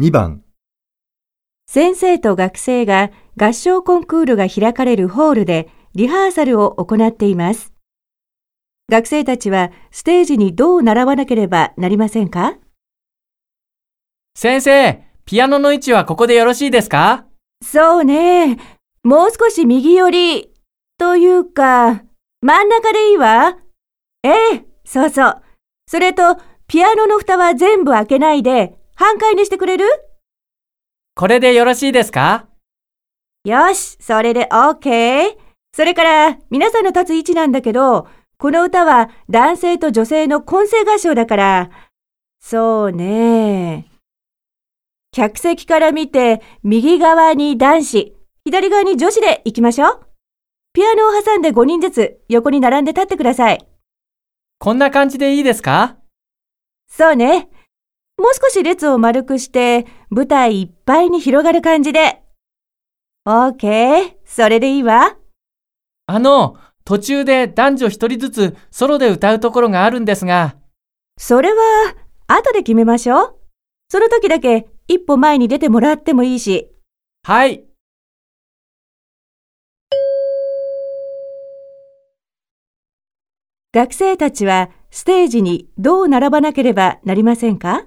2番先生と学生が合唱コンクールが開かれるホールでリハーサルを行っています。学生たちはステージにどう習わなければなりませんか？先生、ピアノの位置はここでよろしいですか？そうね。もう少し右寄り。というか、真ん中でいいわ。ええ、そうそう。それと、ピアノの蓋は全部開けないで、半開にしてくれる？これでよろしいですか？よし、それで OK。それから、皆さんの立つ位置なんだけど、この歌は男性と女性の混声合唱だから、そうね。客席から見て、右側に男子、左側に女子で行きましょう。ピアノを挟んで5人ずつ横に並んで立ってください。こんな感じでいいですか？そうね。もう少し列を丸くして、舞台いっぱいに広がる感じで。OK。それでいいわ。あの、途中で男女一人ずつソロで歌うところがあるんですが、それは、後で決めましょう。その時だけ一歩前に出てもらってもいいし。はい。学生たちはステージにどう並ばなければなりませんか？